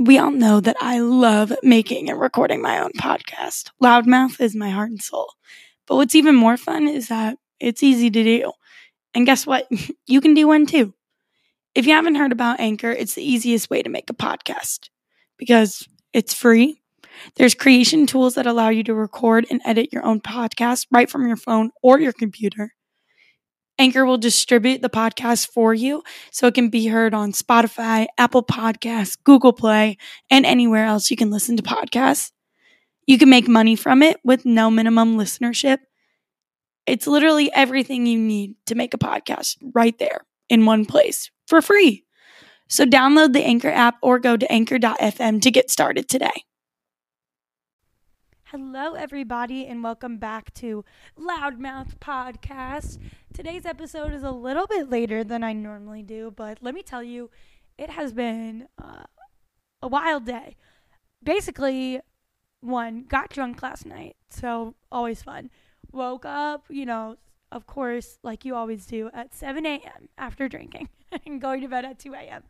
we all know that I love making and recording my own podcast. Loudmouth is my heart and soul. But what's even more fun is that it's easy to do. And guess what? you can do one too. If you haven't heard about Anchor, it's the easiest way to make a podcast because it's free. There's creation tools that allow you to record and edit your own podcast right from your phone or your computer. Anchor will distribute the podcast for you so it can be heard on Spotify, Apple Podcasts, Google Play, and anywhere else you can listen to podcasts. You can make money from it with no minimum listenership. It's literally everything you need to make a podcast right there in one place for free. So download the Anchor app or go to anchor.fm to get started today. Hello, everybody, and welcome back to Loudmouth Podcast. Today's episode is a little bit later than I normally do, but let me tell you, it has been uh, a wild day. Basically, one, got drunk last night, so always fun. Woke up, you know, of course, like you always do, at 7 a.m. after drinking and going to bed at 2 a.m.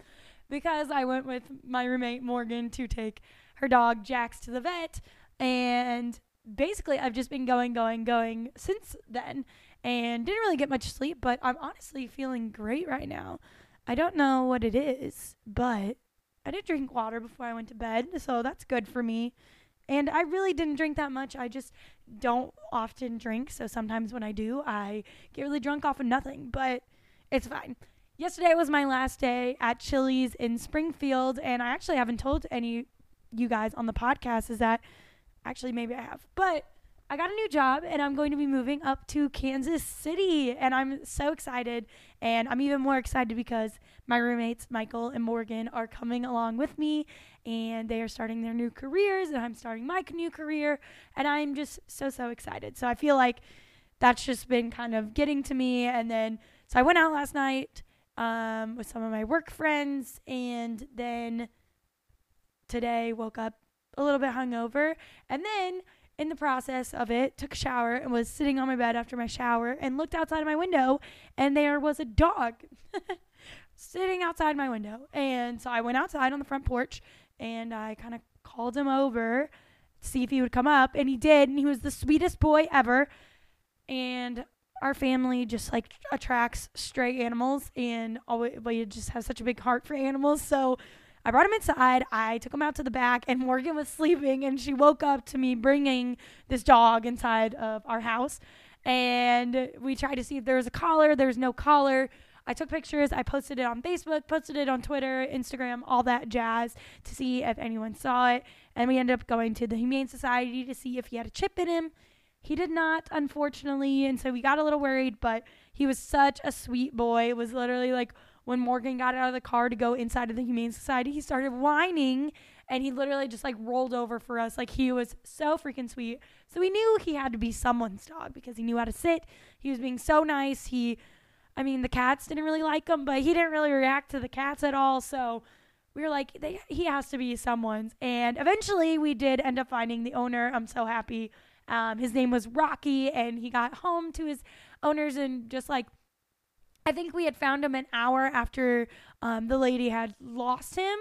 because I went with my roommate Morgan to take her dog Jax to the vet and basically, I've just been going, going, going since then and didn't really get much sleep, but I'm honestly feeling great right now. I don't know what it is, but I did drink water before I went to bed, so that's good for me. And I really didn't drink that much. I just don't often drink, so sometimes when I do, I get really drunk off of nothing, but it's fine. Yesterday was my last day at Chili's in Springfield, and I actually haven't told any you guys on the podcast is that Actually, maybe I have. But I got a new job and I'm going to be moving up to Kansas City. And I'm so excited. And I'm even more excited because my roommates, Michael and Morgan, are coming along with me and they are starting their new careers. And I'm starting my new career. And I'm just so, so excited. So I feel like that's just been kind of getting to me. And then, so I went out last night um, with some of my work friends. And then today woke up a little bit hungover. And then in the process of it, took a shower and was sitting on my bed after my shower and looked outside of my window and there was a dog sitting outside my window. And so I went outside on the front porch and I kind of called him over to see if he would come up and he did and he was the sweetest boy ever. And our family just like attracts stray animals and always we just have such a big heart for animals. So I brought him inside. I took him out to the back, and Morgan was sleeping, and she woke up to me bringing this dog inside of our house. And we tried to see if there was a collar. There was no collar. I took pictures. I posted it on Facebook, posted it on Twitter, Instagram, all that jazz to see if anyone saw it. And we ended up going to the Humane Society to see if he had a chip in him. He did not, unfortunately. And so we got a little worried, but he was such a sweet boy. It was literally like when Morgan got out of the car to go inside of the Humane Society, he started whining and he literally just like rolled over for us. Like he was so freaking sweet. So we knew he had to be someone's dog because he knew how to sit. He was being so nice. He, I mean, the cats didn't really like him, but he didn't really react to the cats at all. So we were like, they, he has to be someone's. And eventually we did end up finding the owner. I'm so happy. Um, his name was Rocky, and he got home to his owners and just like I think we had found him an hour after um, the lady had lost him,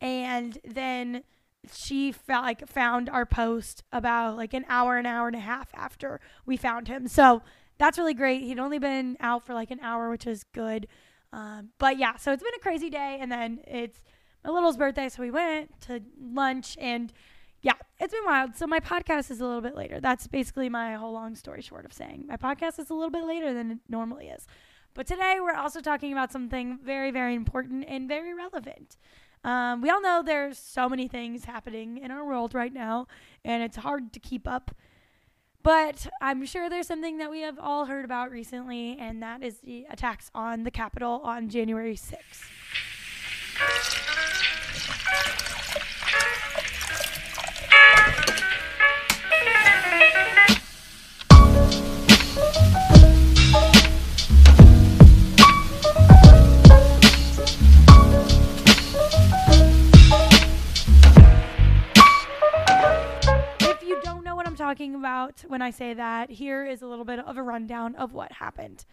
and then she felt like found our post about like an hour, an hour and a half after we found him. So that's really great. He'd only been out for like an hour, which is good. Um, but yeah, so it's been a crazy day, and then it's my little's birthday, so we went to lunch and yeah, it's been wild. So my podcast is a little bit later. That's basically my whole long story short of saying my podcast is a little bit later than it normally is. But today we're also talking about something very, very important and very relevant. Um, we all know there's so many things happening in our world right now, and it's hard to keep up. But I'm sure there's something that we have all heard about recently, and that is the attacks on the Capitol on January 6th. Talking about when I say that, here is a little bit of a rundown of what happened.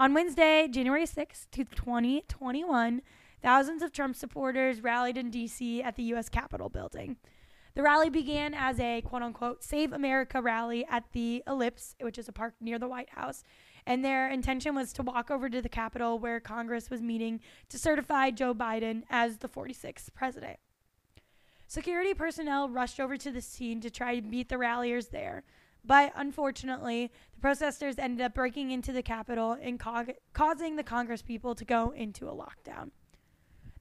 On Wednesday, January 6th, 2021, thousands of Trump supporters rallied in D.C. at the U.S. Capitol building. The rally began as a quote unquote Save America rally at the Ellipse, which is a park near the White House. And their intention was to walk over to the Capitol where Congress was meeting to certify Joe Biden as the 46th president. Security personnel rushed over to the scene to try to beat the ralliers there. But unfortunately, the protesters ended up breaking into the Capitol and causing the Congress people to go into a lockdown.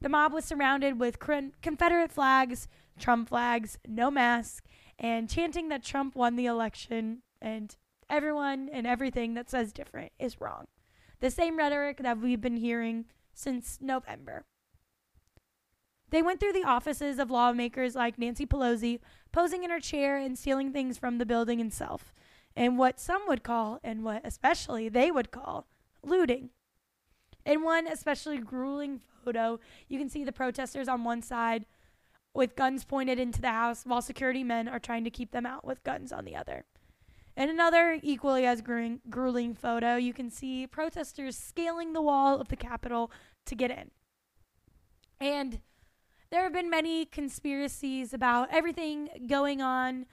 The mob was surrounded with Confederate flags, Trump flags, no mask, and chanting that Trump won the election and everyone and everything that says different is wrong. The same rhetoric that we've been hearing since November. They went through the offices of lawmakers like Nancy Pelosi, posing in her chair and stealing things from the building itself, and what some would call, and what especially they would call, looting. In one especially grueling photo, you can see the protesters on one side with guns pointed into the house while security men are trying to keep them out with guns on the other. In another equally as grueling, photo, you can see protesters scaling the wall of the Capitol to get in. And there have been many conspiracies about everything going on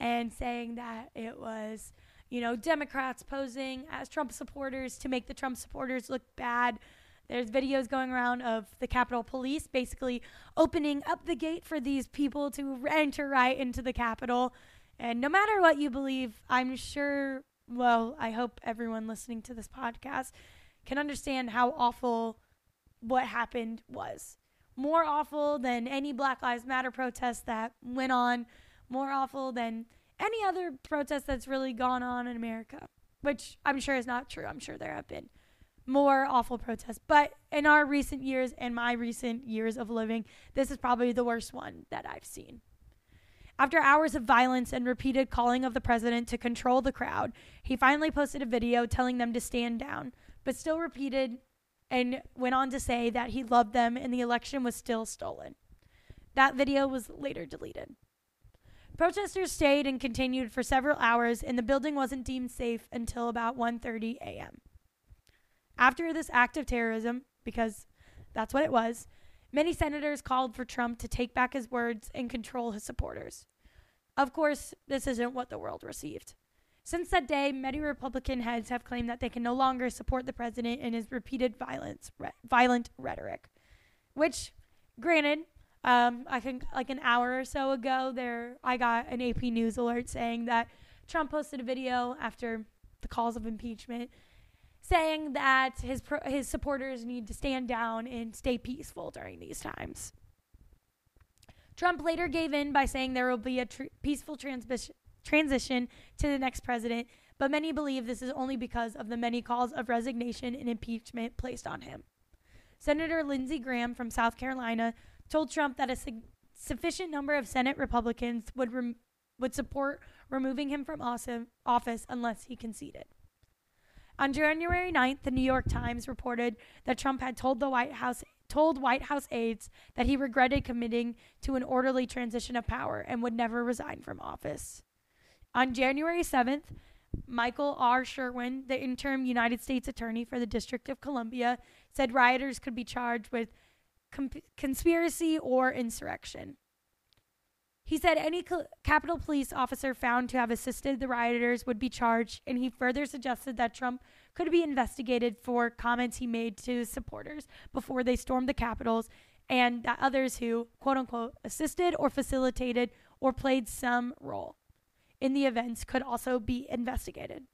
and saying that it was, you know, Democrats posing as Trump supporters to make the Trump supporters look bad. There's videos going around of the Capitol Police basically opening up the gate for these people to enter right into the Capitol. And no matter what you believe, I'm sure, well, I hope everyone listening to this podcast can understand how awful what happened was more awful than any Black Lives Matter protest that went on, more awful than any other protest that's really gone on in America, which I'm sure is not true. I'm sure there have been more awful protests. But in our recent years and my recent years of living, this is probably the worst one that I've seen. After hours of violence and repeated calling of the president to control the crowd, he finally posted a video telling them to stand down, but still repeated and went on to say that he loved them and the election was still stolen. That video was later deleted. Protesters stayed and continued for several hours and the building wasn't deemed safe until about 1:30 a.m. After this act of terrorism, because that's what it was, many senators called for Trump to take back his words and control his supporters. Of course, this isn't what the world received. Since that day, many Republican heads have claimed that they can no longer support the president in his repeated violence, re- violent rhetoric. Which, granted, um, I think like an hour or so ago, there I got an AP News alert saying that Trump posted a video after the calls of impeachment, saying that his pro- his supporters need to stand down and stay peaceful during these times. Trump later gave in by saying there will be a tr- peaceful transmission transition to the next president, but many believe this is only because of the many calls of resignation and impeachment placed on him. Senator Lindsey Graham from South Carolina told Trump that a su- sufficient number of Senate Republicans would rem- would support removing him from office unless he conceded. On January 9th, the New York Times reported that Trump had told the White House told White House aides that he regretted committing to an orderly transition of power and would never resign from office. On January 7th, Michael R. Sherwin, the interim United States Attorney for the District of Columbia, said rioters could be charged with conspiracy or insurrection. He said any co- Capitol Police officer found to have assisted the rioters would be charged, and he further suggested that Trump could be investigated for comments he made to his supporters before they stormed the Capitols, and that others who, quote unquote, assisted or facilitated or played some role in the events could also be investigated.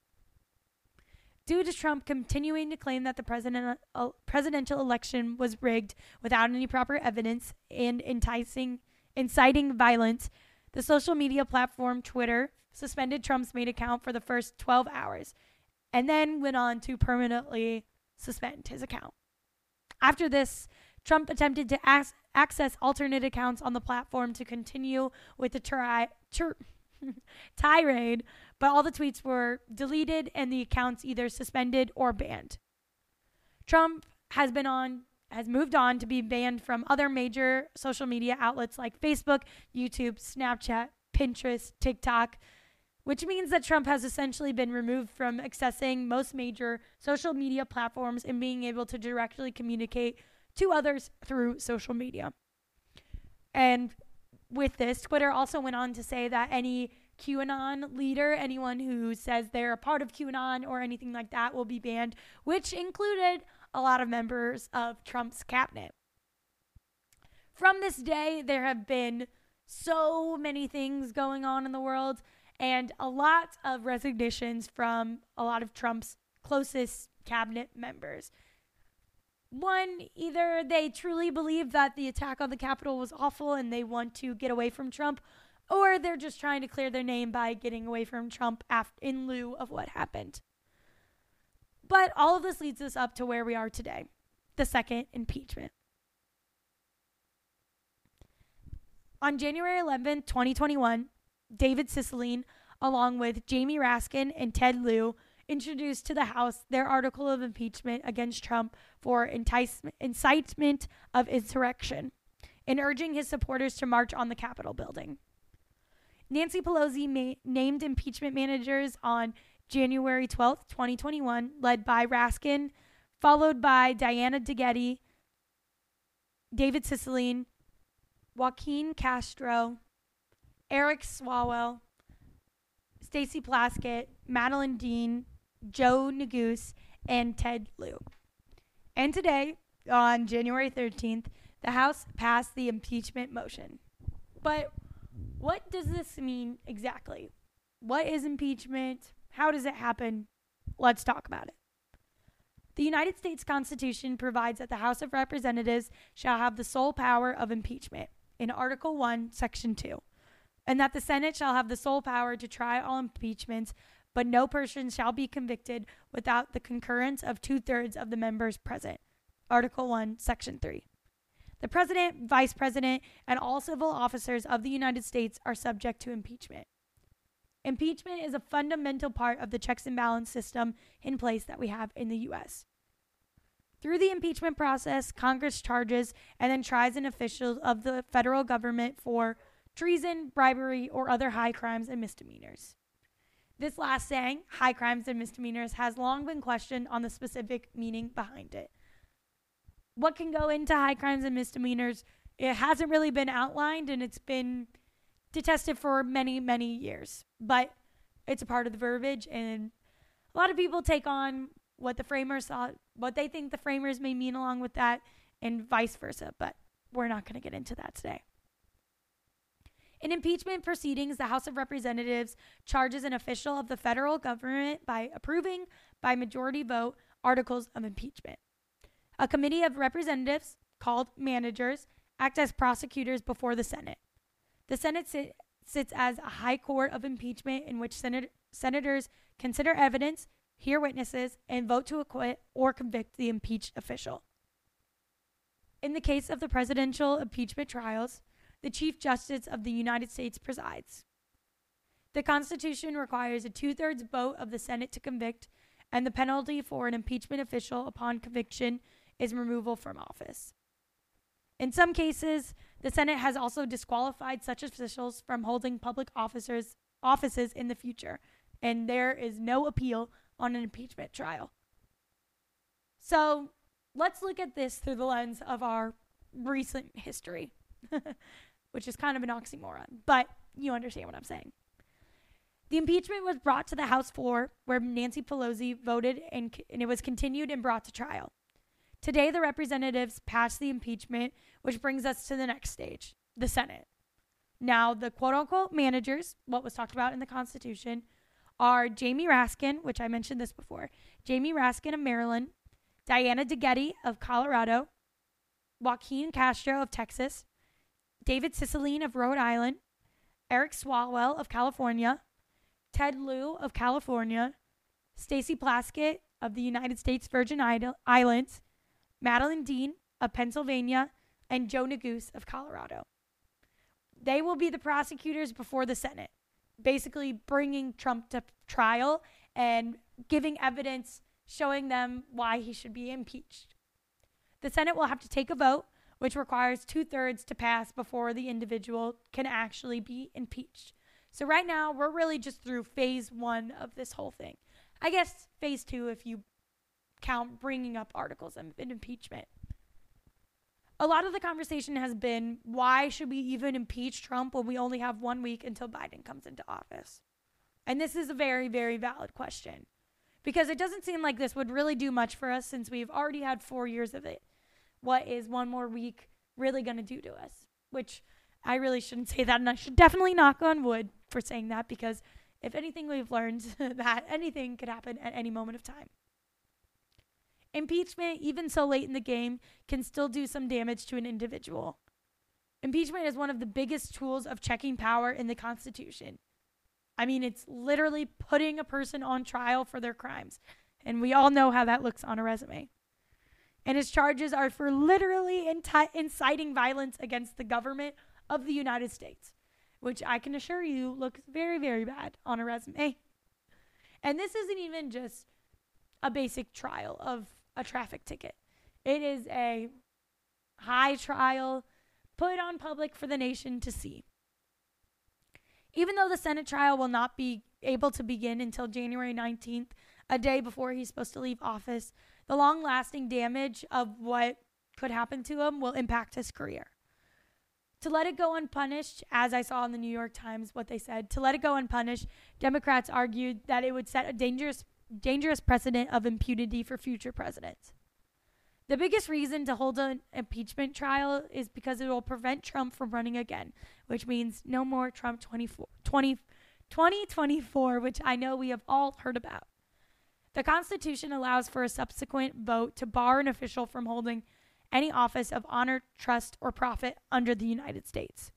Due to Trump continuing to claim that the president, uh, presidential election was rigged without any proper evidence and enticing, inciting violence, the social media platform Twitter suspended Trump's main account for the first 12 hours and then went on to permanently suspend his account. After this, Trump attempted to access alternate accounts on the platform to continue with the tri- tur- tirade, but all the tweets were deleted and the accounts either suspended or banned. Trump has been on has moved on to be banned from other major social media outlets like Facebook, YouTube, Snapchat, Pinterest, TikTok, which means that Trump has essentially been removed from accessing most major social media platforms and being able to directly communicate to others through social media. And with this, Twitter also went on to say that any QAnon leader, anyone who says they're a part of QAnon or anything like that, will be banned, which included a lot of members of Trump's cabinet. From this day, there have been so many things going on in the world and a lot of resignations from a lot of Trump's closest cabinet members. One, either they truly believe that the attack on the Capitol was awful and they want to get away from Trump, or they're just trying to clear their name by getting away from Trump in lieu of what happened. But all of this leads us up to where we are today the second impeachment. On January 11, 2021, David Cicilline, along with Jamie Raskin and Ted Lieu, introduced to the House their article of impeachment against Trump for incitement of insurrection and urging his supporters to march on the Capitol building. Nancy Pelosi ma- named impeachment managers on January 12, 2021, led by Raskin, followed by Diana DeGette, David Cicilline, Joaquin Castro, Eric Swalwell, Stacey Plaskett, Madeleine Dean, Joe Neguse, and Ted Lieu. And today, on January 13th, the House passed the impeachment motion. But what does this mean exactly? What is impeachment? How does it happen? Let's talk about it. The United States Constitution provides that the House of Representatives shall have the sole power of impeachment in Article 1, Section 2, and that the Senate shall have the sole power to try all impeachments but no person shall be convicted without the concurrence of two thirds of the members present. Article 1, Section 3. The President, Vice President, and all civil officers of the United States are subject to impeachment. Impeachment is a fundamental part of the checks and balance system in place that we have in the U.S. Through the impeachment process, Congress charges and then tries an official of the federal government for treason, bribery, or other high crimes and misdemeanors. This last saying, high crimes and misdemeanors, has long been questioned on the specific meaning behind it. What can go into high crimes and misdemeanors? It hasn't really been outlined and it's been detested for many, many years. But it's a part of the verbiage, and a lot of people take on what the framers thought, what they think the framers may mean along with that, and vice versa. But we're not going to get into that today. In impeachment proceedings, the House of Representatives charges an official of the federal government by approving, by majority vote, articles of impeachment. A committee of representatives, called managers, act as prosecutors before the Senate. The Senate sit, sits as a high court of impeachment in which senat- senators consider evidence, hear witnesses, and vote to acquit or convict the impeached official. In the case of the presidential impeachment trials, the Chief Justice of the United States presides. The Constitution requires a two thirds vote of the Senate to convict, and the penalty for an impeachment official upon conviction is removal from office. In some cases, the Senate has also disqualified such officials from holding public officers offices in the future, and there is no appeal on an impeachment trial. So, let's look at this through the lens of our recent history. which is kind of an oxymoron, but you understand what I'm saying. The impeachment was brought to the House floor where Nancy Pelosi voted and, and it was continued and brought to trial. Today, the representatives passed the impeachment, which brings us to the next stage the Senate. Now, the quote unquote managers, what was talked about in the Constitution, are Jamie Raskin, which I mentioned this before, Jamie Raskin of Maryland, Diana DeGette of Colorado, Joaquin Castro of Texas, David Cicilline of Rhode Island, Eric Swalwell of California, Ted Lieu of California, Stacey Plaskett of the United States Virgin Islands, Madeleine Dean of Pennsylvania, and Joe Neguse of Colorado. They will be the prosecutors before the Senate, basically bringing Trump to trial and giving evidence showing them why he should be impeached. The Senate will have to take a vote which requires two thirds to pass before the individual can actually be impeached. So, right now, we're really just through phase one of this whole thing. I guess phase two, if you count bringing up articles of impeachment. a lot of the conversation has been why should we even impeach Trump when we only have one week until Biden comes into office? And this is a very, very valid question because it doesn't seem like this would really do much for us since we've already had four years of it. What is one more week really going to do to us? Which I really shouldn't say that, and I should definitely knock on wood for saying that because if anything, we've learned that anything could happen at any moment of time. Impeachment, even so late in the game, can still do some damage to an individual. Impeachment is one of the biggest tools of checking power in the Constitution. I mean, it's literally putting a person on trial for their crimes. And we all know how that looks on a resume. And his charges are for literally inti- inciting violence against the government of the United States, which I can assure you looks very, very bad on a resume. And this isn't even just a basic trial of a traffic ticket, it is a high trial put on public for the nation to see. Even though the Senate trial will not be able to begin until January 19th, a day before he's supposed to leave office, the long lasting damage of what could happen to him will impact his career. To let it go unpunished, as I saw in the New York Times what they said, to let it go unpunished, Democrats argued that it would set a dangerous dangerous precedent of impunity for future presidents. The biggest reason to hold an impeachment trial is because it will prevent Trump from running again, which means no more Trump 24, 20, 2024, which I know we have all heard about. The Constitution allows for a subsequent vote to bar an official from holding any office of honor, trust, or profit under the United States.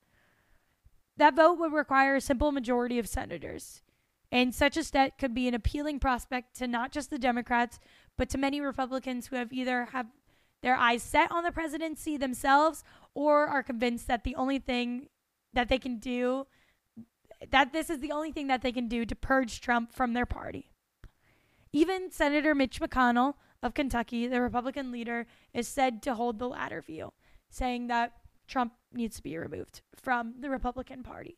That vote would require a simple majority of senators. And such a step could be an appealing prospect to not just the Democrats, but to many Republicans who have either have their eyes set on the presidency themselves or are convinced that the only thing that they can do that this is the only thing that they can do to purge Trump from their party. Even Senator Mitch McConnell of Kentucky, the Republican leader, is said to hold the latter view, saying that Trump needs to be removed from the Republican Party.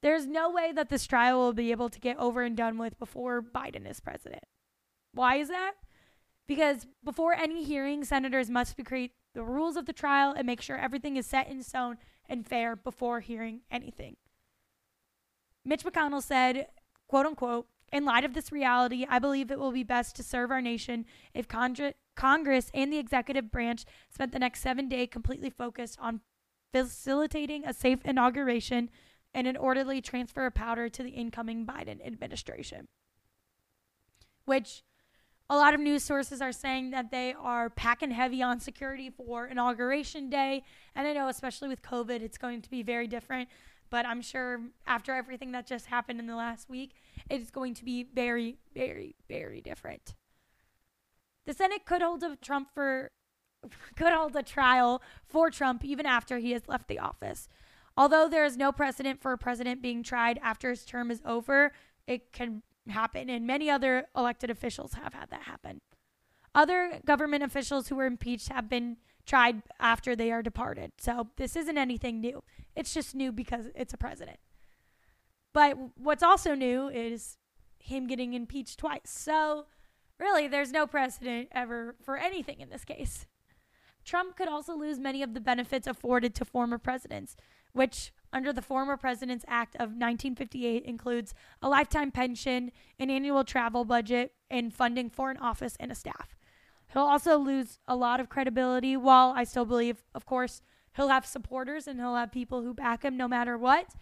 There's no way that this trial will be able to get over and done with before Biden is president. Why is that? Because before any hearing, senators must create the rules of the trial and make sure everything is set in stone and fair before hearing anything. Mitch McConnell said, quote unquote, in light of this reality, I believe it will be best to serve our nation if Congress and the executive branch spent the next seven days completely focused on facilitating a safe inauguration and an orderly transfer of power to the incoming Biden administration. Which a lot of news sources are saying that they are packing heavy on security for inauguration day. And I know, especially with COVID, it's going to be very different. But I'm sure after everything that just happened in the last week, it's going to be very, very, very different. The Senate could hold a Trump for could hold a trial for Trump even after he has left the office. Although there is no precedent for a president being tried after his term is over, it can happen, and many other elected officials have had that happen. Other government officials who were impeached have been tried after they are departed. So this isn't anything new. It's just new because it's a president. But what's also new is him getting impeached twice. So really, there's no precedent ever for anything in this case. Trump could also lose many of the benefits afforded to former presidents, which under the former President's Act of 1958 includes a lifetime pension, an annual travel budget, and funding for an office and a staff. He'll also lose a lot of credibility, while I still believe, of course, he'll have supporters and he'll have people who back him no matter what.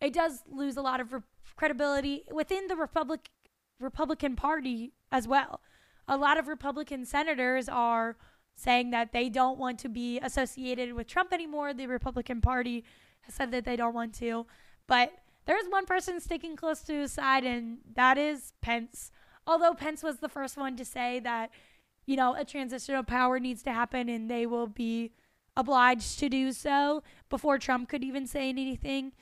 It does lose a lot of re- credibility within the Republic Republican Party as well. A lot of Republican senators are saying that they don't want to be associated with Trump anymore. The Republican Party has said that they don't want to. But there's one person sticking close to his side, and that is Pence. Although Pence was the first one to say that, you know, a transition of power needs to happen and they will be obliged to do so before Trump could even say anything.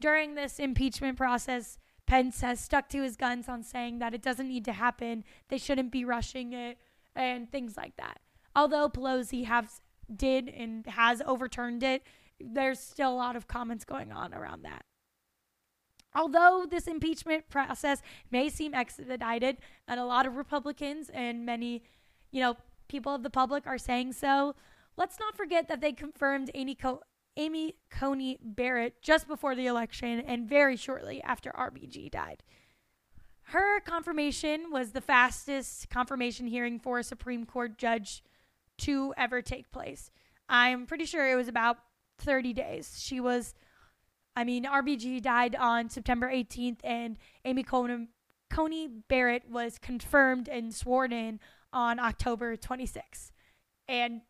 During this impeachment process, Pence has stuck to his guns on saying that it doesn't need to happen, they shouldn't be rushing it, and things like that. Although Pelosi has did and has overturned it, there's still a lot of comments going on around that. Although this impeachment process may seem expedited, and a lot of Republicans and many, you know, people of the public are saying so, let's not forget that they confirmed Amy, Co- Amy Coney Barrett just before the election and very shortly after RBG died. Her confirmation was the fastest confirmation hearing for a Supreme Court judge to ever take place. I'm pretty sure it was about 30 days. She was, I mean, RBG died on September 18th, and Amy Coney, Coney Barrett was confirmed and sworn in on October 26th. And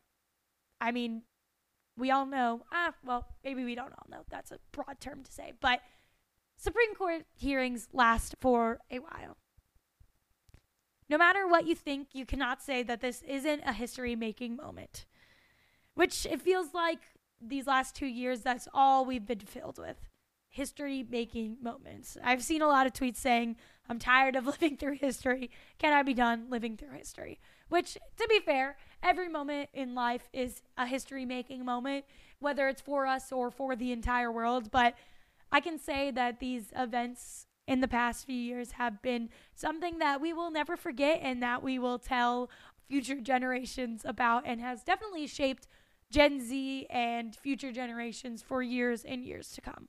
I mean, we all know, ah, well, maybe we don't all know. That's a broad term to say, but Supreme Court hearings last for a while. No matter what you think, you cannot say that this isn't a history making moment. Which it feels like these last two years, that's all we've been filled with history making moments. I've seen a lot of tweets saying, I'm tired of living through history. Can I be done living through history? Which, to be fair, every moment in life is a history making moment, whether it's for us or for the entire world. But I can say that these events in the past few years have been something that we will never forget and that we will tell future generations about and has definitely shaped Gen Z and future generations for years and years to come.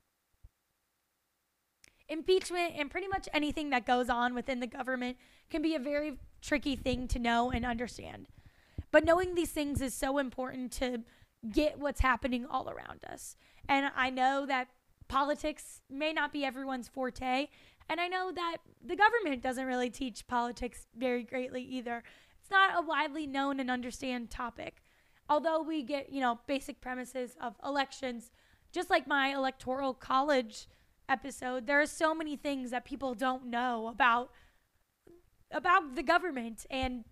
Impeachment and pretty much anything that goes on within the government can be a very tricky thing to know and understand. But knowing these things is so important to get what's happening all around us. And I know that politics may not be everyone's forte. And I know that the government doesn't really teach politics very greatly either. It's not a widely known and understand topic. Although we get, you know, basic premises of elections, just like my electoral college episode, there are so many things that people don't know about about the government and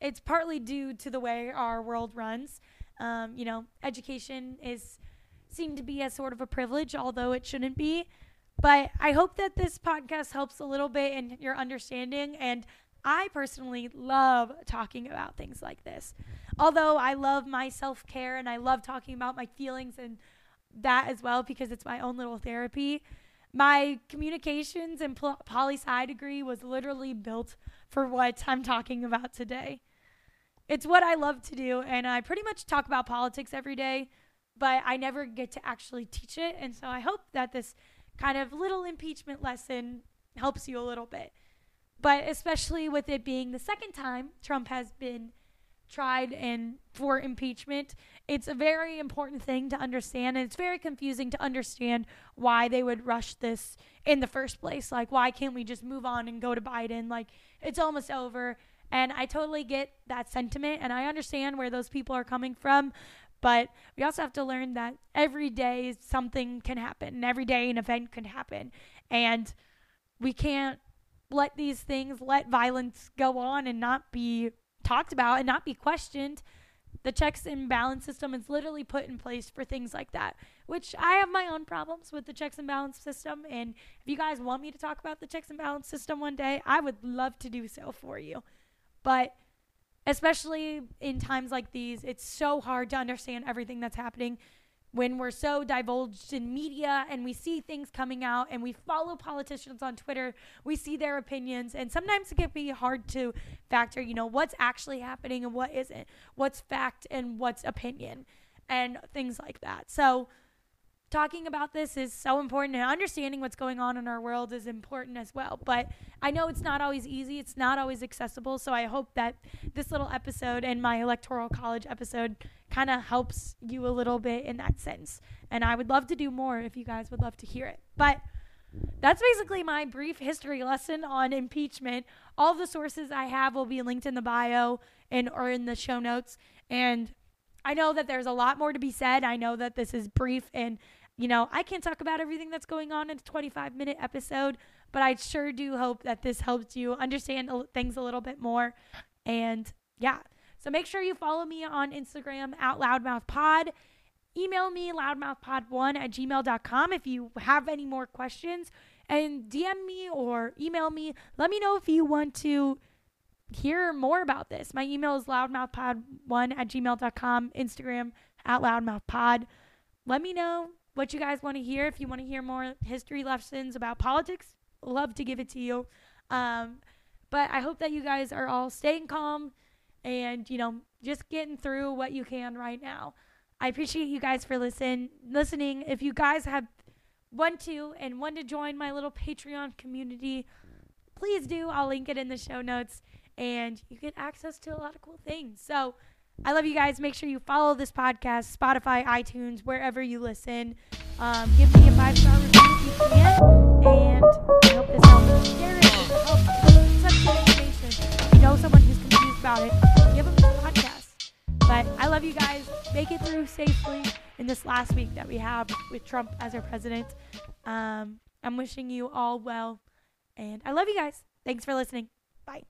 it's partly due to the way our world runs. Um, you know, education is seem to be a sort of a privilege, although it shouldn't be. But I hope that this podcast helps a little bit in your understanding. And I personally love talking about things like this. Although I love my self care and I love talking about my feelings and that as well because it's my own little therapy. My communications and poli sci degree was literally built for what I'm talking about today. It's what I love to do, and I pretty much talk about politics every day but I never get to actually teach it. And so I hope that this kind of little impeachment lesson helps you a little bit. But especially with it being the second time Trump has been tried and for impeachment, it's a very important thing to understand and it's very confusing to understand why they would rush this in the first place. Like why can't we just move on and go to Biden? Like it's almost over. And I totally get that sentiment and I understand where those people are coming from. But we also have to learn that every day something can happen, and every day an event can happen. And we can't let these things, let violence go on and not be talked about and not be questioned. The checks and balance system is literally put in place for things like that, which I have my own problems with the checks and balance system. And if you guys want me to talk about the checks and balance system one day, I would love to do so for you. But especially in times like these, it's so hard to understand everything that's happening when we're so divulged in media and we see things coming out and we follow politicians on Twitter, we see their opinions, and sometimes it can be hard to factor, you know, what's actually happening and what isn't, what's fact and what's opinion, and things like that. So, talking about this is so important and understanding what's going on in our world is important as well. But I know it's not always easy, it's not always accessible. So I hope that this little episode and my electoral college episode kind of helps you a little bit in that sense. And I would love to do more if you guys would love to hear it. But that's basically my brief history lesson on impeachment. All the sources I have will be linked in the bio and or in the show notes. And I know that there's a lot more to be said. I know that this is brief and you know, I can't talk about everything that's going on in a 25 minute episode, but I sure do hope that this helps you understand things a little bit more. And yeah, so make sure you follow me on Instagram at loudmouthpod. Email me loudmouthpod1 at gmail.com if you have any more questions. And DM me or email me. Let me know if you want to hear more about this. My email is loudmouthpod1 at gmail.com, Instagram at loudmouthpod. Let me know what you guys want to hear. If you want to hear more history lessons about politics, love to give it to you. Um, but I hope that you guys are all staying calm and, you know, just getting through what you can right now. I appreciate you guys for listen listening. If you guys have want to and want to join my little Patreon community, please do. I'll link it in the show notes and you get access to a lot of cool things. So I love you guys. Make sure you follow this podcast, Spotify, iTunes, wherever you listen. Um, give me a five star review if you can. And I hope this helps. Share it. Helps. Such good information. If you know someone who's confused about it, give them the podcast. But I love you guys. Make it through safely in this last week that we have with Trump as our president. Um, I'm wishing you all well. And I love you guys. Thanks for listening. Bye.